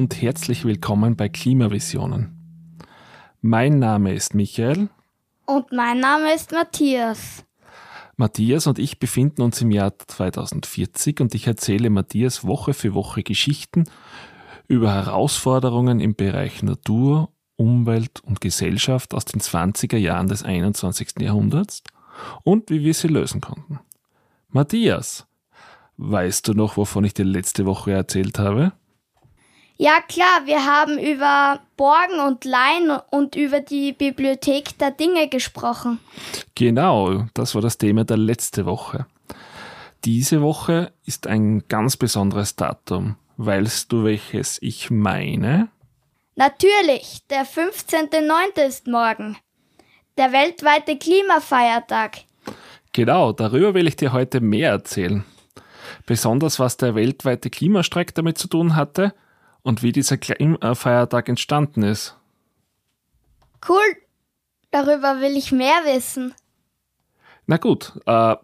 Und herzlich willkommen bei Klimavisionen. Mein Name ist Michael. Und mein Name ist Matthias. Matthias und ich befinden uns im Jahr 2040 und ich erzähle Matthias Woche für Woche Geschichten über Herausforderungen im Bereich Natur, Umwelt und Gesellschaft aus den 20er Jahren des 21. Jahrhunderts und wie wir sie lösen konnten. Matthias, weißt du noch, wovon ich dir letzte Woche erzählt habe? Ja klar, wir haben über Borgen und Laien und über die Bibliothek der Dinge gesprochen. Genau, das war das Thema der letzte Woche. Diese Woche ist ein ganz besonderes Datum. Weißt du, welches ich meine? Natürlich, der 15.09. ist morgen. Der weltweite Klimafeiertag. Genau, darüber will ich dir heute mehr erzählen. Besonders was der weltweite Klimastreik damit zu tun hatte und wie dieser Klimafeiertag entstanden ist. Cool, darüber will ich mehr wissen. Na gut, äh,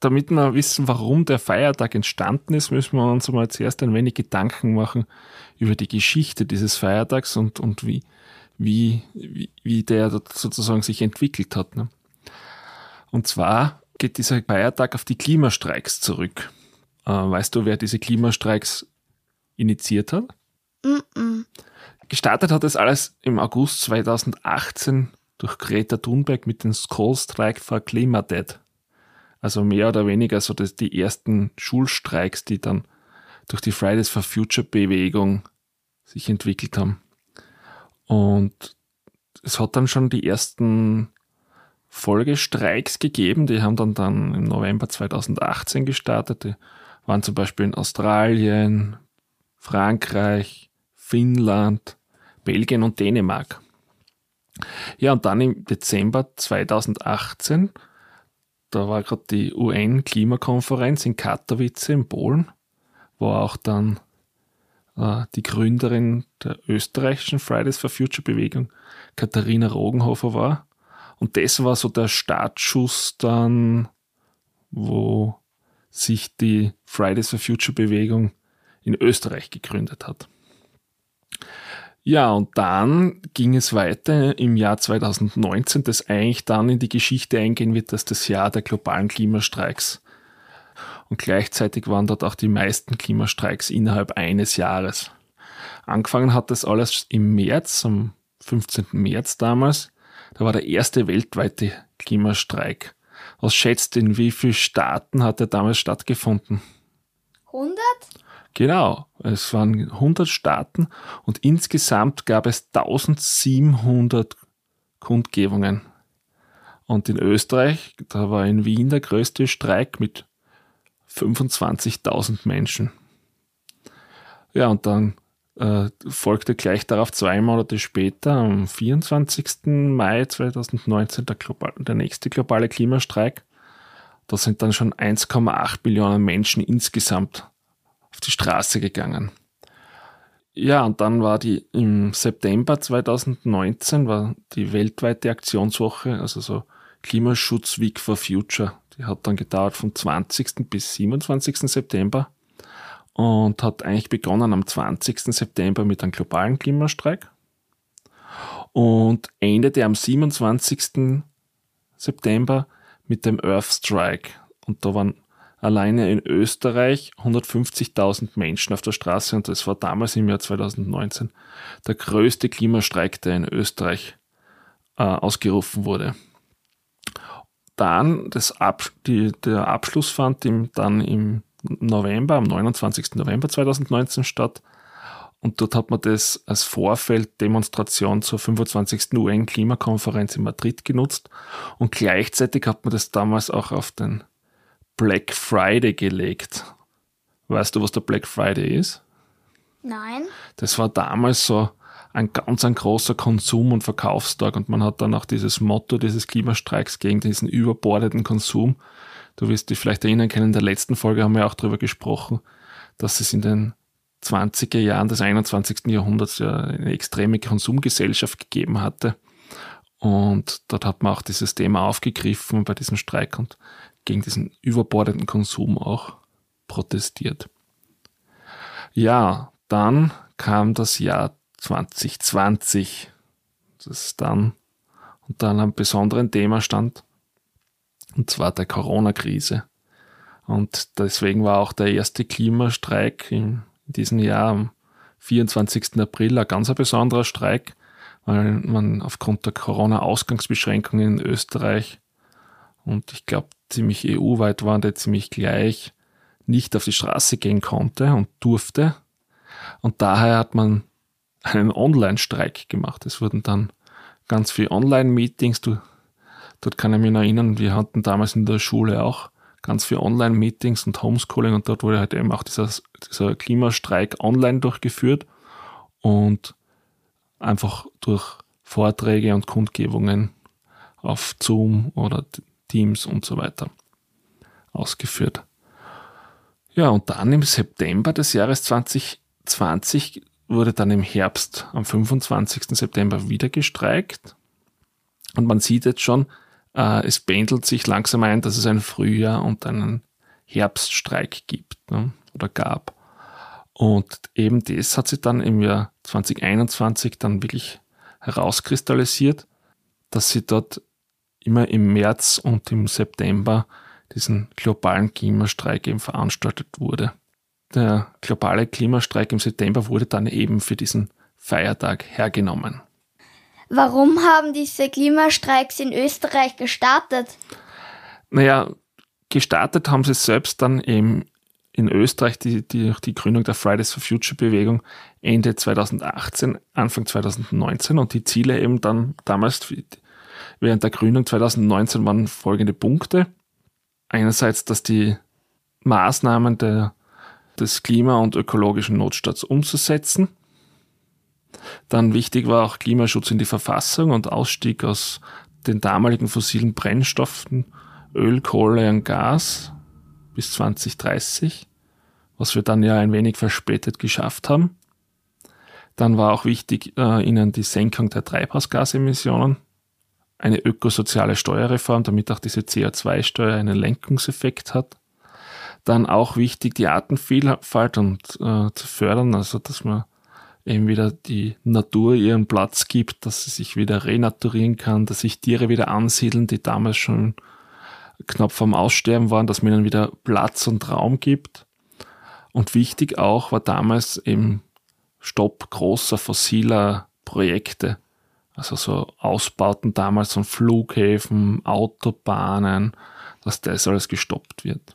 damit wir wissen, warum der Feiertag entstanden ist, müssen wir uns mal zuerst ein wenig Gedanken machen über die Geschichte dieses Feiertags und, und wie, wie, wie, wie der sozusagen sich entwickelt hat. Ne? Und zwar geht dieser Feiertag auf die Klimastreiks zurück. Äh, weißt du, wer diese Klimastreiks initiiert hat? Mm -mm. Gestartet hat es alles im August 2018 durch Greta Thunberg mit dem School-Strike for Klimatet. Also mehr oder weniger so dass die ersten Schulstreiks, die dann durch die Fridays for Future Bewegung sich entwickelt haben. Und es hat dann schon die ersten Folgestreiks gegeben, die haben dann, dann im November 2018 gestartet. Die waren zum Beispiel in Australien, Frankreich, Finnland, Belgien und Dänemark. Ja, und dann im Dezember 2018 da war gerade die UN-Klimakonferenz in Katowice in Polen, wo auch dann äh, die Gründerin der österreichischen Fridays for Future Bewegung, Katharina Rogenhofer, war. Und das war so der Startschuss dann, wo sich die Fridays for Future Bewegung in Österreich gegründet hat. Ja, und dann ging es weiter im Jahr 2019, das eigentlich dann in die Geschichte eingehen wird, dass das Jahr der globalen Klimastreiks. Und gleichzeitig waren dort auch die meisten Klimastreiks innerhalb eines Jahres. Angefangen hat das alles im März, am 15. März damals. Da war der erste weltweite Klimastreik. Was schätzt, in wie vielen Staaten hat er damals stattgefunden? 100? Genau, es waren 100 Staaten und insgesamt gab es 1700 Kundgebungen. Und in Österreich, da war in Wien der größte Streik mit 25.000 Menschen. Ja, und dann äh, folgte gleich darauf zwei Monate später, am 24. Mai 2019, der, global, der nächste globale Klimastreik. Da sind dann schon 1,8 Millionen Menschen insgesamt auf die Straße gegangen. Ja, und dann war die im September 2019 war die weltweite Aktionswoche, also so Klimaschutz Week for Future. Die hat dann gedauert vom 20. bis 27. September und hat eigentlich begonnen am 20. September mit einem globalen Klimastreik und endete am 27. September mit dem Earth Strike. Und da waren alleine in Österreich 150.000 Menschen auf der Straße und das war damals im Jahr 2019 der größte Klimastreik, der in Österreich äh, ausgerufen wurde. Dann das Ab die, der Abschluss fand im, dann im November, am 29. November 2019 statt. Und dort hat man das als Vorfelddemonstration zur 25. UN-Klimakonferenz in Madrid genutzt. Und gleichzeitig hat man das damals auch auf den Black Friday gelegt. Weißt du, was der Black Friday ist? Nein. Das war damals so ein ganz ein großer Konsum- und Verkaufstag und man hat dann auch dieses Motto dieses Klimastreiks gegen diesen überbordeten Konsum. Du wirst dich vielleicht erinnern können, in der letzten Folge haben wir auch darüber gesprochen, dass es in den 20er Jahren des 21. Jahrhunderts ja eine extreme Konsumgesellschaft gegeben hatte. Und dort hat man auch dieses Thema aufgegriffen bei diesem Streik und gegen diesen überbordenden Konsum auch protestiert. Ja, dann kam das Jahr 2020, das dann unter einem besonderen Thema stand, und zwar der Corona-Krise. Und deswegen war auch der erste Klimastreik in diesem Jahr am 24. April ein ganz besonderer Streik, weil man aufgrund der Corona-Ausgangsbeschränkungen in Österreich und ich glaube ziemlich EU-weit waren die ziemlich gleich, nicht auf die Straße gehen konnte und durfte. Und daher hat man einen Online-Streik gemacht. Es wurden dann ganz viele Online-Meetings. Dort kann ich mich noch erinnern, wir hatten damals in der Schule auch ganz viele Online-Meetings und Homeschooling und dort wurde halt eben auch dieser, dieser Klimastreik online durchgeführt und einfach durch Vorträge und Kundgebungen auf Zoom oder Teams und so weiter ausgeführt. Ja, und dann im September des Jahres 2020 wurde dann im Herbst am 25. September wieder gestreikt. Und man sieht jetzt schon, äh, es pendelt sich langsam ein, dass es ein Frühjahr und einen Herbststreik gibt ne, oder gab. Und eben das hat sich dann im Jahr 2021 dann wirklich herauskristallisiert, dass sie dort immer im März und im September diesen globalen Klimastreik eben veranstaltet wurde. Der globale Klimastreik im September wurde dann eben für diesen Feiertag hergenommen. Warum haben diese Klimastreiks in Österreich gestartet? Naja, gestartet haben sie selbst dann eben in Österreich die, die, die Gründung der Fridays for Future Bewegung Ende 2018, Anfang 2019 und die Ziele eben dann damals während der Gründung 2019 waren folgende Punkte. Einerseits, dass die Maßnahmen der, des Klima- und ökologischen Notstaats umzusetzen. Dann wichtig war auch Klimaschutz in die Verfassung und Ausstieg aus den damaligen fossilen Brennstoffen Öl, Kohle und Gas bis 2030, was wir dann ja ein wenig verspätet geschafft haben. Dann war auch wichtig, äh, ihnen die Senkung der Treibhausgasemissionen eine ökosoziale Steuerreform, damit auch diese CO2-Steuer einen Lenkungseffekt hat. Dann auch wichtig, die Artenvielfalt und äh, zu fördern, also dass man eben wieder die Natur ihren Platz gibt, dass sie sich wieder renaturieren kann, dass sich Tiere wieder ansiedeln, die damals schon knapp vom Aussterben waren, dass man ihnen wieder Platz und Raum gibt. Und wichtig auch war damals eben Stopp großer fossiler Projekte. Also so Ausbauten damals von Flughäfen, Autobahnen, dass das alles gestoppt wird.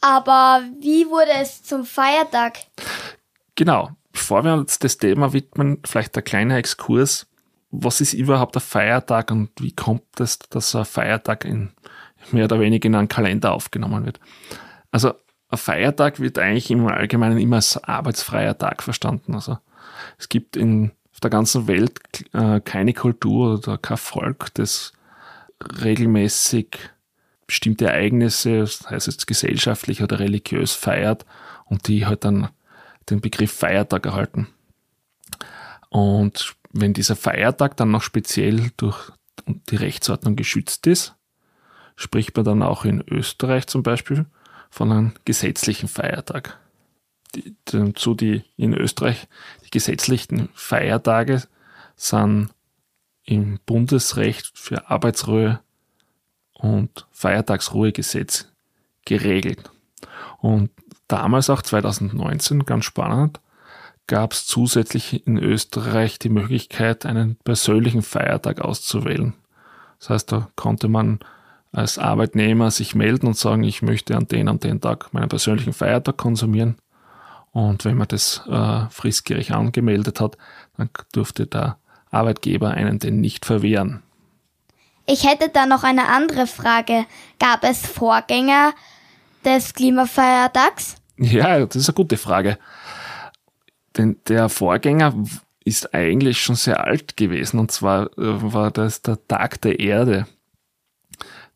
Aber wie wurde es zum Feiertag? Genau. Bevor wir uns das Thema widmen, vielleicht ein kleiner Exkurs. Was ist überhaupt ein Feiertag und wie kommt es, dass ein Feiertag in mehr oder weniger in einen Kalender aufgenommen wird? Also ein Feiertag wird eigentlich im Allgemeinen immer als arbeitsfreier Tag verstanden. Also es gibt in auf der ganzen Welt äh, keine Kultur oder kein Volk, das regelmäßig bestimmte Ereignisse, das heißt jetzt gesellschaftlich oder religiös feiert und die halt dann den Begriff Feiertag erhalten. Und wenn dieser Feiertag dann noch speziell durch die Rechtsordnung geschützt ist, spricht man dann auch in Österreich zum Beispiel von einem gesetzlichen Feiertag die, zu die in Österreich die gesetzlichen Feiertage sind im Bundesrecht für Arbeitsruhe und Feiertagsruhegesetz geregelt. Und damals auch 2019, ganz spannend, gab es zusätzlich in Österreich die Möglichkeit, einen persönlichen Feiertag auszuwählen. Das heißt, da konnte man als Arbeitnehmer sich melden und sagen, ich möchte an den und den Tag meinen persönlichen Feiertag konsumieren. Und wenn man das äh, fristgerecht angemeldet hat, dann durfte der Arbeitgeber einen den nicht verwehren. Ich hätte da noch eine andere Frage. Gab es Vorgänger des Klimafeiertags? Ja, das ist eine gute Frage. Denn der Vorgänger ist eigentlich schon sehr alt gewesen. Und zwar äh, war das der Tag der Erde.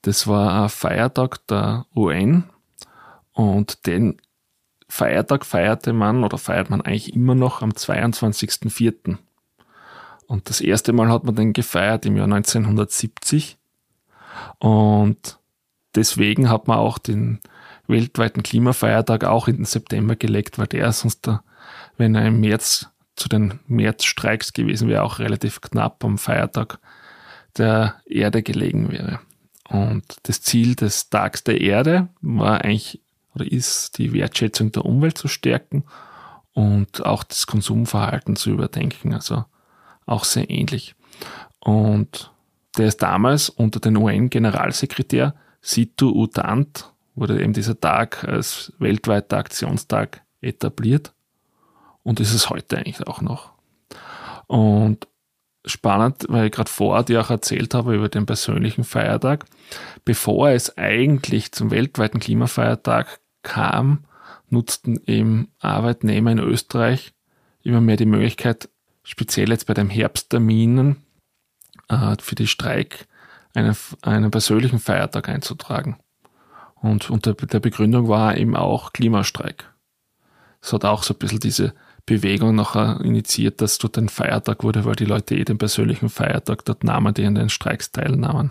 Das war ein Feiertag der UN. Und den Feiertag feierte man oder feiert man eigentlich immer noch am 22.04. Und das erste Mal hat man den gefeiert im Jahr 1970. Und deswegen hat man auch den weltweiten Klimafeiertag auch in den September gelegt, weil der sonst der wenn er im März zu den Märzstreiks gewesen wäre, auch relativ knapp am Feiertag der Erde gelegen wäre. Und das Ziel des Tags der Erde war eigentlich oder ist die Wertschätzung der Umwelt zu stärken und auch das Konsumverhalten zu überdenken. Also auch sehr ähnlich. Und der ist damals unter den UN-Generalsekretär Situ Udant, wurde eben dieser Tag als weltweiter Aktionstag etabliert und ist es heute eigentlich auch noch. Und spannend, weil ich gerade vorher dir auch erzählt habe über den persönlichen Feiertag. Bevor es eigentlich zum weltweiten Klimafeiertag kam, nutzten eben Arbeitnehmer in Österreich immer mehr die Möglichkeit, speziell jetzt bei den Herbstterminen äh, für die Streik einen, einen persönlichen Feiertag einzutragen. Und unter der Begründung war eben auch Klimastreik. Es hat auch so ein bisschen diese Bewegung nachher initiiert, dass dort ein Feiertag wurde, weil die Leute eh den persönlichen Feiertag dort nahmen, die an den Streiks teilnahmen.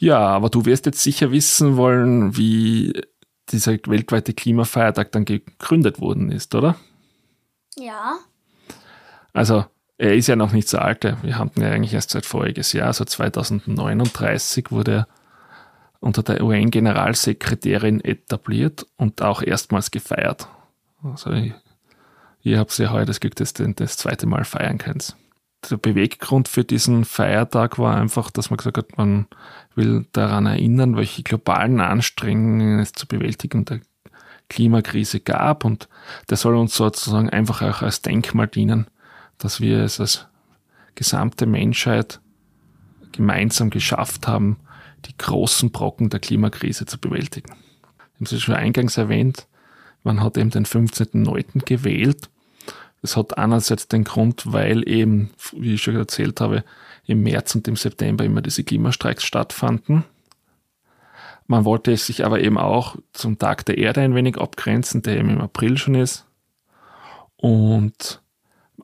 Ja, aber du wirst jetzt sicher wissen wollen, wie dieser weltweite Klimafeiertag dann gegründet worden ist, oder? Ja. Also, er ist ja noch nicht so alt. Wir haben ihn ja eigentlich erst seit voriges Jahr, also 2039 wurde er unter der UN-Generalsekretärin etabliert und auch erstmals gefeiert. Also ich, ich habe ja heute das Glück, dass du das zweite Mal feiern kannst. Der Beweggrund für diesen Feiertag war einfach, dass man gesagt hat, man will daran erinnern, welche globalen Anstrengungen es zur Bewältigung der Klimakrise gab und der soll uns sozusagen einfach auch als Denkmal dienen, dass wir es als gesamte Menschheit gemeinsam geschafft haben, die großen Brocken der Klimakrise zu bewältigen. Ich habe es schon eingangs erwähnt, man hat eben den 15.09. gewählt. Das hat einerseits den Grund, weil eben, wie ich schon erzählt habe, im März und im September immer diese Klimastreiks stattfanden. Man wollte sich aber eben auch zum Tag der Erde ein wenig abgrenzen, der eben im April schon ist. Und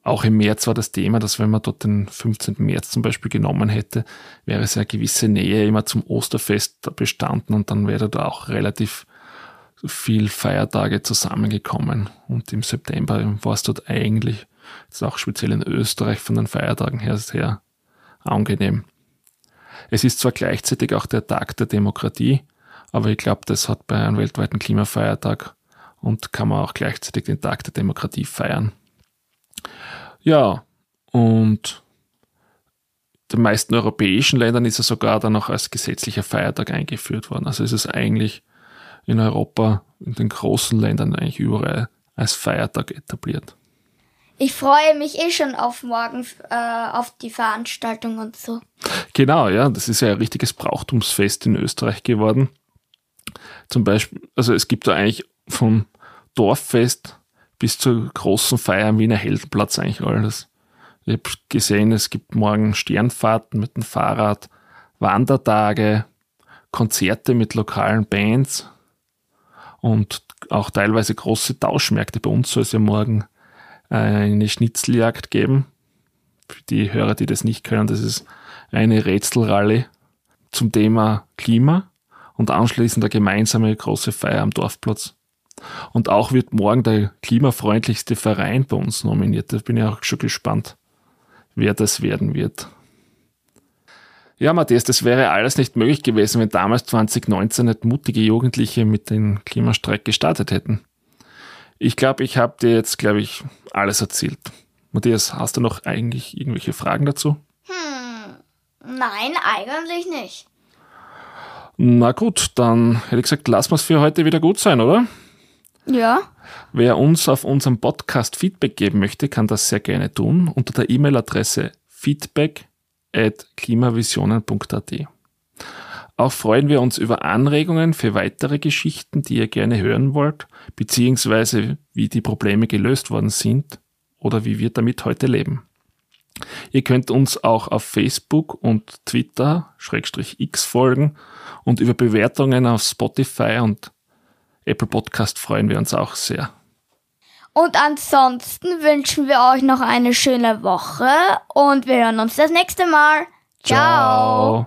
auch im März war das Thema, dass wenn man dort den 15. März zum Beispiel genommen hätte, wäre es eine gewisse Nähe immer zum Osterfest bestanden und dann wäre da auch relativ viel Feiertage zusammengekommen. Und im September war es dort eigentlich, jetzt auch speziell in Österreich von den Feiertagen her, sehr angenehm. Es ist zwar gleichzeitig auch der Tag der Demokratie, aber ich glaube, das hat bei einem weltweiten Klimafeiertag und kann man auch gleichzeitig den Tag der Demokratie feiern. Ja, und den meisten europäischen Ländern ist er sogar dann noch als gesetzlicher Feiertag eingeführt worden. Also ist es eigentlich in Europa, in den großen Ländern eigentlich überall als Feiertag etabliert. Ich freue mich eh schon auf morgen, äh, auf die Veranstaltung und so. Genau, ja, das ist ja ein richtiges Brauchtumsfest in Österreich geworden. Zum Beispiel, also es gibt da eigentlich vom Dorffest bis zur großen Feier am Wiener Heldenplatz eigentlich alles. Ich habe gesehen, es gibt morgen Sternfahrten mit dem Fahrrad, Wandertage, Konzerte mit lokalen Bands, und auch teilweise große Tauschmärkte. Bei uns soll es ja morgen äh, eine Schnitzeljagd geben. Für die Hörer, die das nicht können, das ist eine Rätselrallye zum Thema Klima und anschließend eine gemeinsame große Feier am Dorfplatz. Und auch wird morgen der klimafreundlichste Verein bei uns nominiert. Da bin ich auch schon gespannt, wer das werden wird. Ja, Matthias, das wäre alles nicht möglich gewesen, wenn damals 2019 nicht mutige Jugendliche mit dem Klimastreik gestartet hätten. Ich glaube, ich habe dir jetzt, glaube ich, alles erzählt. Matthias, hast du noch eigentlich irgendwelche Fragen dazu? Hm, nein, eigentlich nicht. Na gut, dann hätte ich gesagt, lassen wir es für heute wieder gut sein, oder? Ja. Wer uns auf unserem Podcast Feedback geben möchte, kann das sehr gerne tun unter der E-Mail-Adresse feedback klimavisionen.at. Auch freuen wir uns über Anregungen für weitere Geschichten, die ihr gerne hören wollt, beziehungsweise wie die Probleme gelöst worden sind oder wie wir damit heute leben. Ihr könnt uns auch auf Facebook und Twitter, Schrägstrich X folgen und über Bewertungen auf Spotify und Apple Podcast freuen wir uns auch sehr. Und ansonsten wünschen wir euch noch eine schöne Woche und wir hören uns das nächste Mal. Ciao. Ciao.